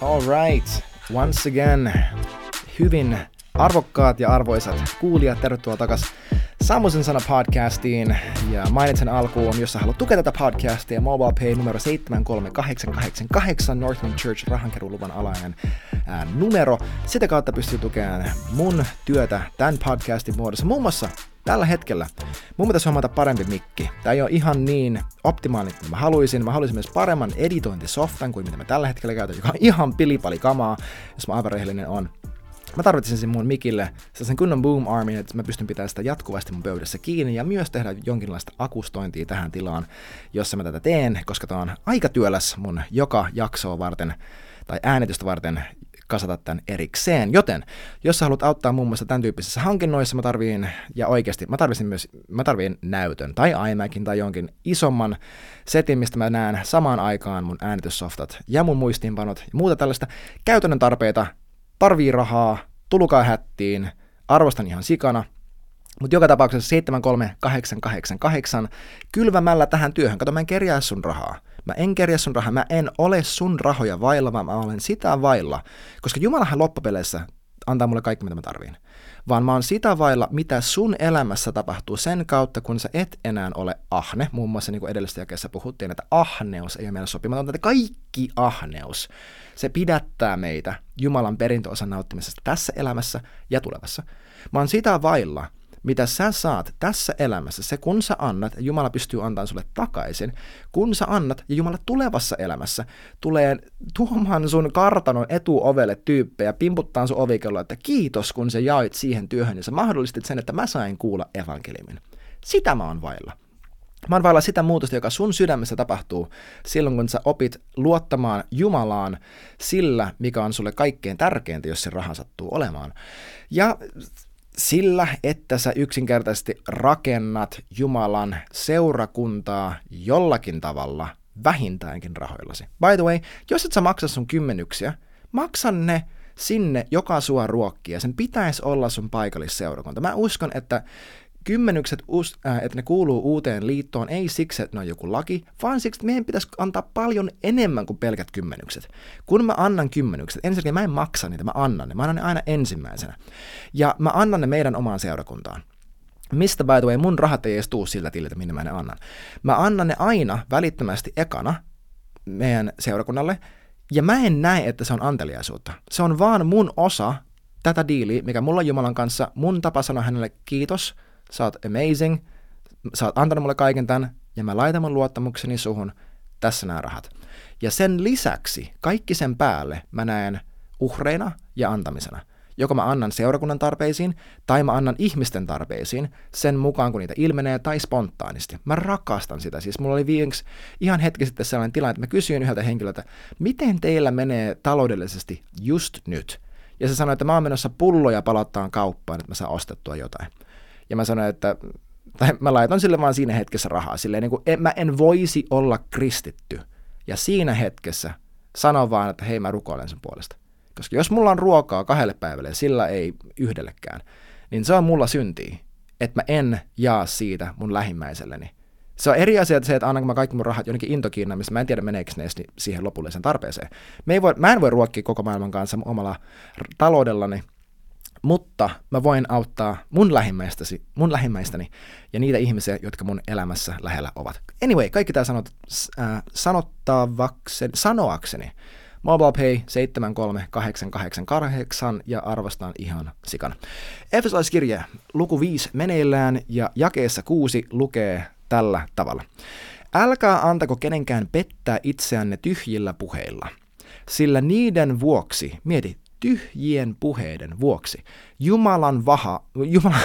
All right. Once again, hyvin arvokkaat ja arvoisat kuulijat, tervetuloa takaisin Samusen sana podcastiin ja mainitsen alkuun, jos sä haluat tukea tätä podcastia, Mobile Pay numero 73888 Northland Church rahankeruuluvan alainen ää, numero. Sitä kautta pystyy tukemaan mun työtä tämän podcastin muodossa. Muun muassa tällä hetkellä mun pitäisi hommata parempi mikki. Tämä ei ole ihan niin optimaalinen kuin mä haluaisin. Mä haluaisin myös paremman editointisoftan kuin mitä mä tällä hetkellä käytän, joka on ihan pilipali kamaa, jos mä aivan rehellinen on. Mä tarvitsin sen mun mikille sen kunnon boom army, että mä pystyn pitämään sitä jatkuvasti mun pöydässä kiinni ja myös tehdä jonkinlaista akustointia tähän tilaan, jossa mä tätä teen, koska tää on aika työläs mun joka jaksoa varten tai äänitystä varten kasata tämän erikseen. Joten, jos sä haluat auttaa muun muassa tämän tyyppisissä hankinnoissa, mä tarviin, ja oikeasti, mä tarvitsin myös, mä tarviin näytön, tai iMacin, tai jonkin isomman setin, mistä mä näen samaan aikaan mun äänityssoftat ja mun muistiinpanot ja muuta tällaista käytännön tarpeita, tarvii rahaa, tulukaa hättiin, arvostan ihan sikana, mutta joka tapauksessa 73888 kylvämällä tähän työhön. Kato, mä en kerjää sun rahaa. Mä en kerjää sun rahaa. Mä en ole sun rahoja vailla, vaan mä olen sitä vailla. Koska Jumalahan loppupeleissä antaa mulle kaikki, mitä mä tarviin. Vaan mä oon sitä vailla, mitä sun elämässä tapahtuu sen kautta, kun sä et enää ole ahne. Muun muassa niin kuin edellisessä jakeessa puhuttiin, että ahneus ei ole meillä sopimatonta, että kaikki ahneus se pidättää meitä Jumalan perintöosan nauttimisesta tässä elämässä ja tulevassa. Mä oon sitä vailla, mitä sä saat tässä elämässä, se kun sä annat, ja Jumala pystyy antamaan sulle takaisin, kun sä annat, ja Jumala tulevassa elämässä tulee tuomaan sun kartanon etuovelle tyyppejä, pimputtaa sun ovikelloa, että kiitos kun sä jaoit siihen työhön, ja sä mahdollistit sen, että mä sain kuulla evankeliumin. Sitä mä oon vailla. Mä oon vailla sitä muutosta, joka sun sydämessä tapahtuu silloin, kun sä opit luottamaan Jumalaan sillä, mikä on sulle kaikkein tärkeintä, jos se raha sattuu olemaan. Ja sillä, että sä yksinkertaisesti rakennat Jumalan seurakuntaa jollakin tavalla vähintäänkin rahoillasi. By the way, jos et sä maksa sun kymmenyksiä, maksa ne sinne, joka sua ruokkii, ja sen pitäisi olla sun paikallisseurakunta. Mä uskon, että kymmenykset, äh, että ne kuuluu uuteen liittoon, ei siksi, että ne on joku laki, vaan siksi, että meidän pitäisi antaa paljon enemmän kuin pelkät kymmenykset. Kun mä annan kymmenykset, ensinnäkin mä en maksa niitä, mä annan ne. Mä annan ne aina ensimmäisenä. Ja mä annan ne meidän omaan seurakuntaan. Mistä by the way, mun rahat ei edes tuu siltä tililtä, minne mä ne annan. Mä annan ne aina välittömästi ekana meidän seurakunnalle, ja mä en näe, että se on anteliaisuutta. Se on vaan mun osa tätä diiliä, mikä mulla on Jumalan kanssa, mun tapa sanoa hänelle kiitos – sä oot amazing, sä oot antanut mulle kaiken tämän, ja mä laitan mun luottamukseni suhun, tässä nämä rahat. Ja sen lisäksi, kaikki sen päälle, mä näen uhreina ja antamisena. Joko mä annan seurakunnan tarpeisiin, tai mä annan ihmisten tarpeisiin sen mukaan, kun niitä ilmenee, tai spontaanisti. Mä rakastan sitä. Siis mulla oli viimeksi ihan hetki sitten sellainen tilanne, että mä kysyin yhdeltä henkilöltä, miten teillä menee taloudellisesti just nyt? Ja se sanoi, että mä oon menossa pulloja palauttaan kauppaan, että mä saan ostettua jotain. Ja mä sanoin, että tai mä laitan sille vaan siinä hetkessä rahaa. Silleen, niin kuin, en, mä en voisi olla kristitty. Ja siinä hetkessä sano vaan, että hei mä rukoilen sen puolesta. Koska jos mulla on ruokaa kahdelle päivälle ja sillä ei yhdellekään, niin se on mulla syntiä, että mä en jaa siitä mun lähimmäiselleni. Se on eri asia että se, että annanko mä kaikki mun rahat jonnekin Intokiinaan, missä mä en tiedä meneekö ne siihen lopulliseen tarpeeseen. Me ei voi, mä en voi ruokkia koko maailman kanssa omalla taloudellani, mutta mä voin auttaa mun, lähimmäistäsi, mun lähimmäistäni ja niitä ihmisiä, jotka mun elämässä lähellä ovat. Anyway, kaikki tämä sanot, äh, sanottavakseni, sanoakseni. MobilePay 73888 ja arvostan ihan sikana. Efesolaiskirje, luku 5 meneillään ja jakeessa 6 lukee tällä tavalla. Älkää antako kenenkään pettää itseänne tyhjillä puheilla, sillä niiden vuoksi, mieti, tyhjien puheiden vuoksi. Jumalan vaha, Jumala,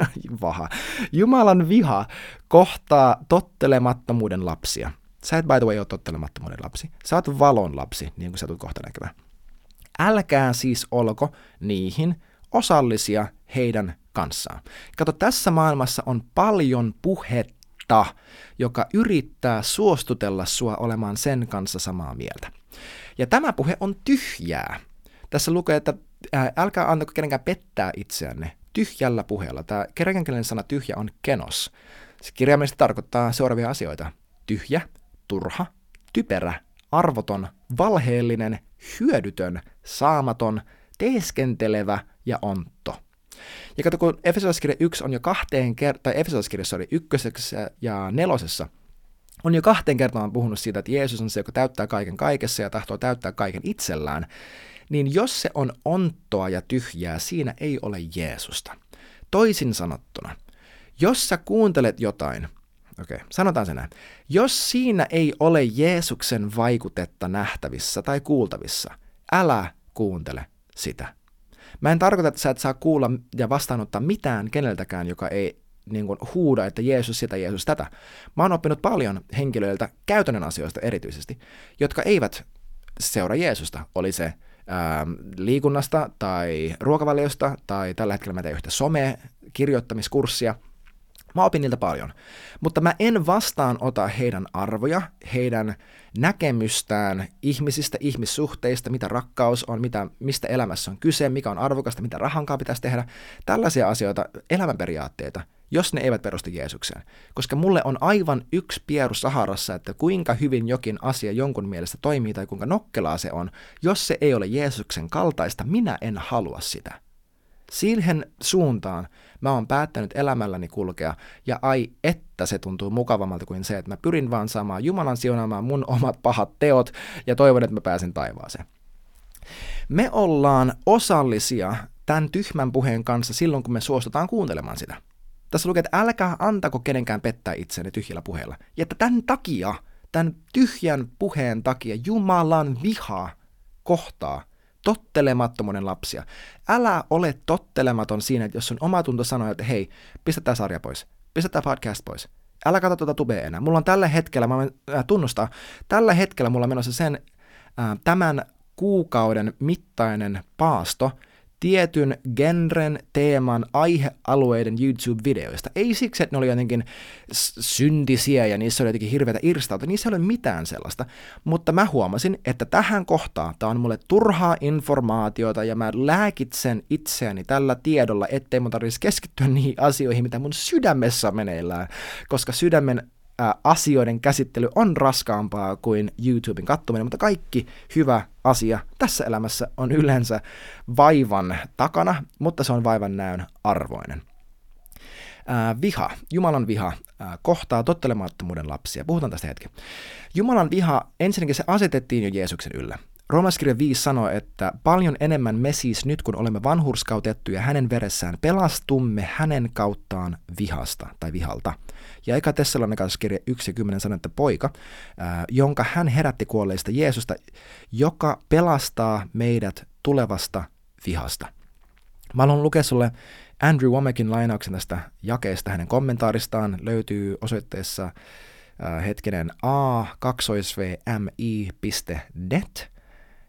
vaha, Jumalan viha kohtaa tottelemattomuuden lapsia. Sä et by the way ole tottelemattomuuden lapsi. Sä oot valon lapsi, niin kuin sä tulet kohta näkemään. Älkää siis olko niihin osallisia heidän kanssaan. Kato, tässä maailmassa on paljon puhetta, joka yrittää suostutella sua olemaan sen kanssa samaa mieltä. Ja tämä puhe on tyhjää. Tässä lukee, että ää, älkää antako kenenkään pettää itseänne tyhjällä puheella. Tämä kerenkielinen sana tyhjä on kenos. Se kirjaimellisesti tarkoittaa seuraavia asioita. Tyhjä, turha, typerä, arvoton, valheellinen, hyödytön, saamaton, teeskentelevä ja ontto. Ja kato, kun Efesolaiskirja 1 on jo kahteen kertaan, tai Efesolaiskirjassa oli ykkösessä ja nelosessa, on jo kahteen kertaan puhunut siitä, että Jeesus on se, joka täyttää kaiken kaikessa ja tahtoo täyttää kaiken itsellään, niin jos se on onttoa ja tyhjää, siinä ei ole Jeesusta. Toisin sanottuna, jos sä kuuntelet jotain, okei, okay, sanotaan se näin, jos siinä ei ole Jeesuksen vaikutetta nähtävissä tai kuultavissa, älä kuuntele sitä. Mä en tarkoita, että sä et saa kuulla ja vastaanottaa mitään keneltäkään, joka ei niin kuin huuda, että Jeesus sitä, Jeesus tätä. Mä oon oppinut paljon henkilöiltä käytännön asioista erityisesti, jotka eivät seuraa Jeesusta. Oli se ää, liikunnasta tai ruokavaliosta tai tällä hetkellä mä teen yhtä some-kirjoittamiskurssia – Mä opin niiltä paljon, mutta mä en vastaanota heidän arvoja, heidän näkemystään ihmisistä, ihmissuhteista, mitä rakkaus on, mitä, mistä elämässä on kyse, mikä on arvokasta, mitä rahankaan pitäisi tehdä. Tällaisia asioita, elämänperiaatteita, jos ne eivät perustu Jeesukseen. Koska mulle on aivan yksi pieru Saharassa, että kuinka hyvin jokin asia jonkun mielestä toimii tai kuinka nokkelaa se on. Jos se ei ole Jeesuksen kaltaista, minä en halua sitä. Siihen suuntaan mä oon päättänyt elämälläni kulkea, ja ai että se tuntuu mukavammalta kuin se, että mä pyrin vaan saamaan Jumalan siunaamaan mun omat pahat teot, ja toivon, että mä pääsen taivaaseen. Me ollaan osallisia tämän tyhmän puheen kanssa silloin, kun me suostutaan kuuntelemaan sitä. Tässä lukee, että älkää antako kenenkään pettää itseänne tyhjillä puheilla. Ja että tämän takia, tämän tyhjän puheen takia Jumalan viha kohtaa tottelemattomuuden lapsia. Älä ole tottelematon siinä, että jos sun omatunto sanoo, että hei, pistä tämä sarja pois, pistä tämä podcast pois, älä katso tuota tubea enää. Mulla on tällä hetkellä, mä äh, tunnustaa, tällä hetkellä mulla on menossa sen äh, tämän kuukauden mittainen paasto, tietyn genren, teeman, aihealueiden YouTube-videoista. Ei siksi, että ne oli jotenkin syntisiä ja niissä oli jotenkin hirveätä irstauta, niissä ei ole mitään sellaista. Mutta mä huomasin, että tähän kohtaan tämä on mulle turhaa informaatiota ja mä lääkitsen itseäni tällä tiedolla, ettei mun tarvitsisi keskittyä niihin asioihin, mitä mun sydämessä meneillään, koska sydämen asioiden käsittely on raskaampaa kuin YouTuben kattominen, mutta kaikki hyvä asia tässä elämässä on yleensä vaivan takana, mutta se on vaivan näön arvoinen. Viha, Jumalan viha, kohtaa tottelemattomuuden lapsia. Puhutaan tästä hetki. Jumalan viha, ensinnäkin se asetettiin jo Jeesuksen yllä. Roomaskirja 5 sanoo, että paljon enemmän me siis nyt, kun olemme vanhurskautettuja hänen veressään, pelastumme hänen kauttaan vihasta tai vihalta. Ja eka Tessalonikaskirja 1 ja 10 sanoo, että poika, ää, jonka hän herätti kuolleista Jeesusta, joka pelastaa meidät tulevasta vihasta. Mä haluan lukea sulle Andrew Womakin lainauksen tästä jakeesta. Hänen kommentaaristaan löytyy osoitteessa äh, hetkinen a2vmi.net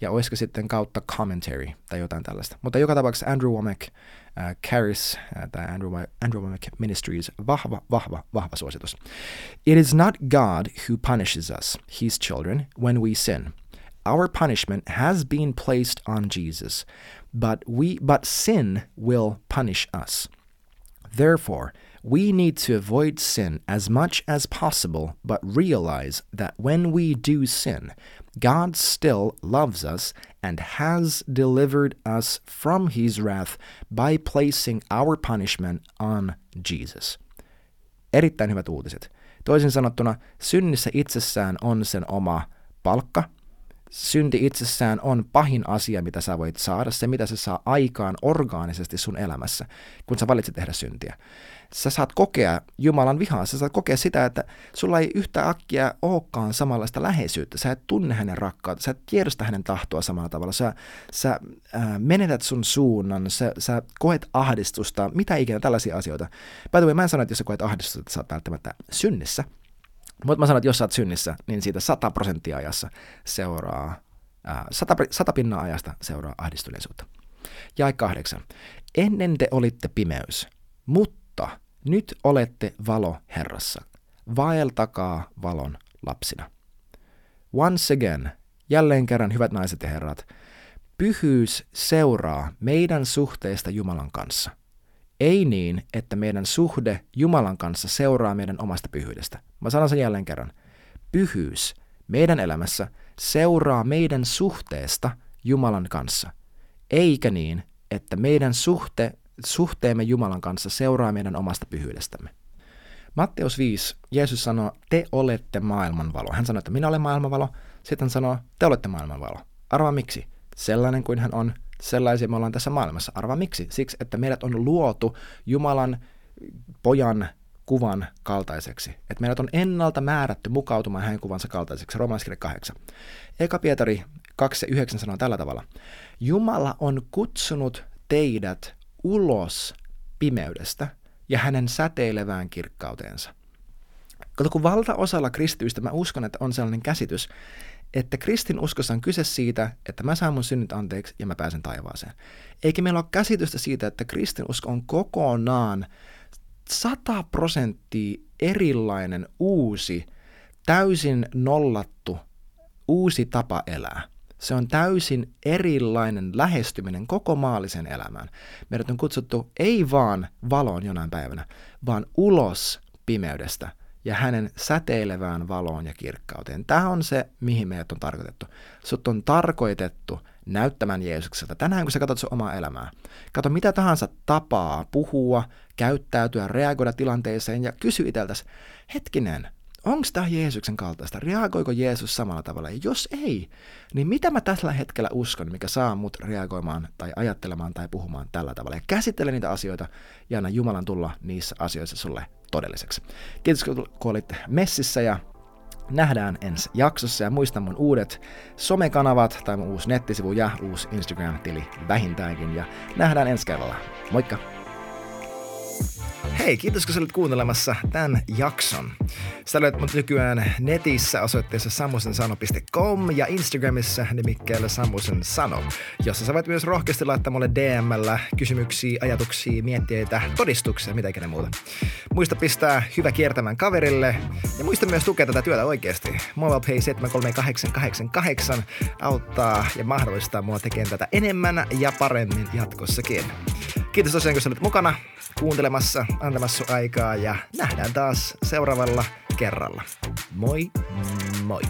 ja olisiko sitten kautta commentary tai jotain tällaista. Mutta joka tapauksessa Andrew Womack, äh, Caris äh, tai Andrew, Andrew Womack Ministries, vahva, vahva, vahva suositus. It is not God who punishes us, his children, when we sin. Our punishment has been placed on Jesus, but we but sin will punish us. Therefore, we need to avoid sin as much as possible, but realize that when we do sin, God still loves us and has delivered us from his wrath by placing our punishment on Jesus. Erittäin hyvät uutiset. Toisin sanottuna, synnissä itsessään on sen oma palkka. Synti itsessään on pahin asia, mitä sä voit saada, se mitä se saa aikaan orgaanisesti sun elämässä, kun sä valitset tehdä syntiä. Sä saat kokea Jumalan vihaa, sä saat kokea sitä, että sulla ei yhtä äkkiä olekaan samanlaista läheisyyttä, sä et tunne hänen rakkautta, sä et tiedosta hänen tahtoa samalla tavalla, sä, sä äh, menetät sun suunnan, sä, sä koet ahdistusta, mitä ikinä tällaisia asioita. By mä en sano, että jos sä koet ahdistusta, että sä oot välttämättä synnissä, mutta mä sanon, että jos sä oot synnissä, niin siitä 100 prosenttia ajassa seuraa, äh, 100, 100 pinnaa ajasta seuraa ahdistuneisuutta. Jae kahdeksan. Ennen te olitte pimeys, mutta nyt olette valo Herrassa. Vaeltakaa valon lapsina. Once again, jälleen kerran hyvät naiset ja herrat, pyhyys seuraa meidän suhteesta Jumalan kanssa. Ei niin, että meidän suhde Jumalan kanssa seuraa meidän omasta pyhyydestä. Mä sanon sen jälleen kerran. Pyhyys meidän elämässä seuraa meidän suhteesta Jumalan kanssa, eikä niin, että meidän suhte, suhteemme Jumalan kanssa seuraa meidän omasta pyhyydestämme. Matteus 5, Jeesus sanoo, te olette maailmanvalo. Hän sanoo, että minä olen maailmanvalo. Sitten hän sanoo, te olette maailmanvalo. Arvaa miksi? Sellainen kuin hän on, sellaisia me ollaan tässä maailmassa. Arvaa miksi? Siksi, että meidät on luotu Jumalan pojan kuvan kaltaiseksi. Että meidät on ennalta määrätty mukautumaan hänen kuvansa kaltaiseksi. Romanskirja 8. Eka Pietari 2 ja 9 sanoo tällä tavalla. Jumala on kutsunut teidät ulos pimeydestä ja hänen säteilevään kirkkauteensa. Kato, kun valtaosalla kristityistä mä uskon, että on sellainen käsitys, että kristin uskossa on kyse siitä, että mä saan mun synnit anteeksi ja mä pääsen taivaaseen. Eikä meillä ole käsitystä siitä, että kristin usko on kokonaan sata prosenttia erilainen, uusi, täysin nollattu, uusi tapa elää. Se on täysin erilainen lähestyminen koko maallisen elämään. Meidät on kutsuttu ei vaan valoon jonain päivänä, vaan ulos pimeydestä ja hänen säteilevään valoon ja kirkkauteen. Tämä on se, mihin meidät on tarkoitettu. Sut on tarkoitettu näyttämään Jeesukselta. Tänään kun sä katsot sun omaa elämää, kato mitä tahansa tapaa puhua, käyttäytyä, reagoida tilanteeseen ja kysy itseltäsi, hetkinen, onko tämä Jeesuksen kaltaista? Reagoiko Jeesus samalla tavalla? Ja jos ei, niin mitä mä tällä hetkellä uskon, mikä saa mut reagoimaan tai ajattelemaan tai puhumaan tällä tavalla? Ja käsittele niitä asioita ja anna Jumalan tulla niissä asioissa sulle todelliseksi. Kiitos kun olit messissä ja nähdään ensi jaksossa ja muista mun uudet somekanavat tai mun uusi nettisivu ja uusi Instagram-tili vähintäänkin ja nähdään ensi kerralla. Moikka! Hei, kiitos kun olit kuuntelemassa tämän jakson. Sä löydät mut nykyään netissä osoitteessa sammusensano.com ja Instagramissa nimikkeellä Sammusen Sano, jossa sä voit myös rohkeasti laittaa mulle DMllä kysymyksiä, ajatuksia, mietteitä, todistuksia, mitä ikinä muuta. Muista pistää hyvä kiertämään kaverille ja muista myös tukea tätä työtä oikeasti. MobilePay 73888 auttaa ja mahdollistaa mua tekemään tätä enemmän ja paremmin jatkossakin. Kiitos tosiaan, kun sä olit mukana kuuntelemassa, antamassa aikaa ja nähdään taas seuraavalla kerralla. Moi moi!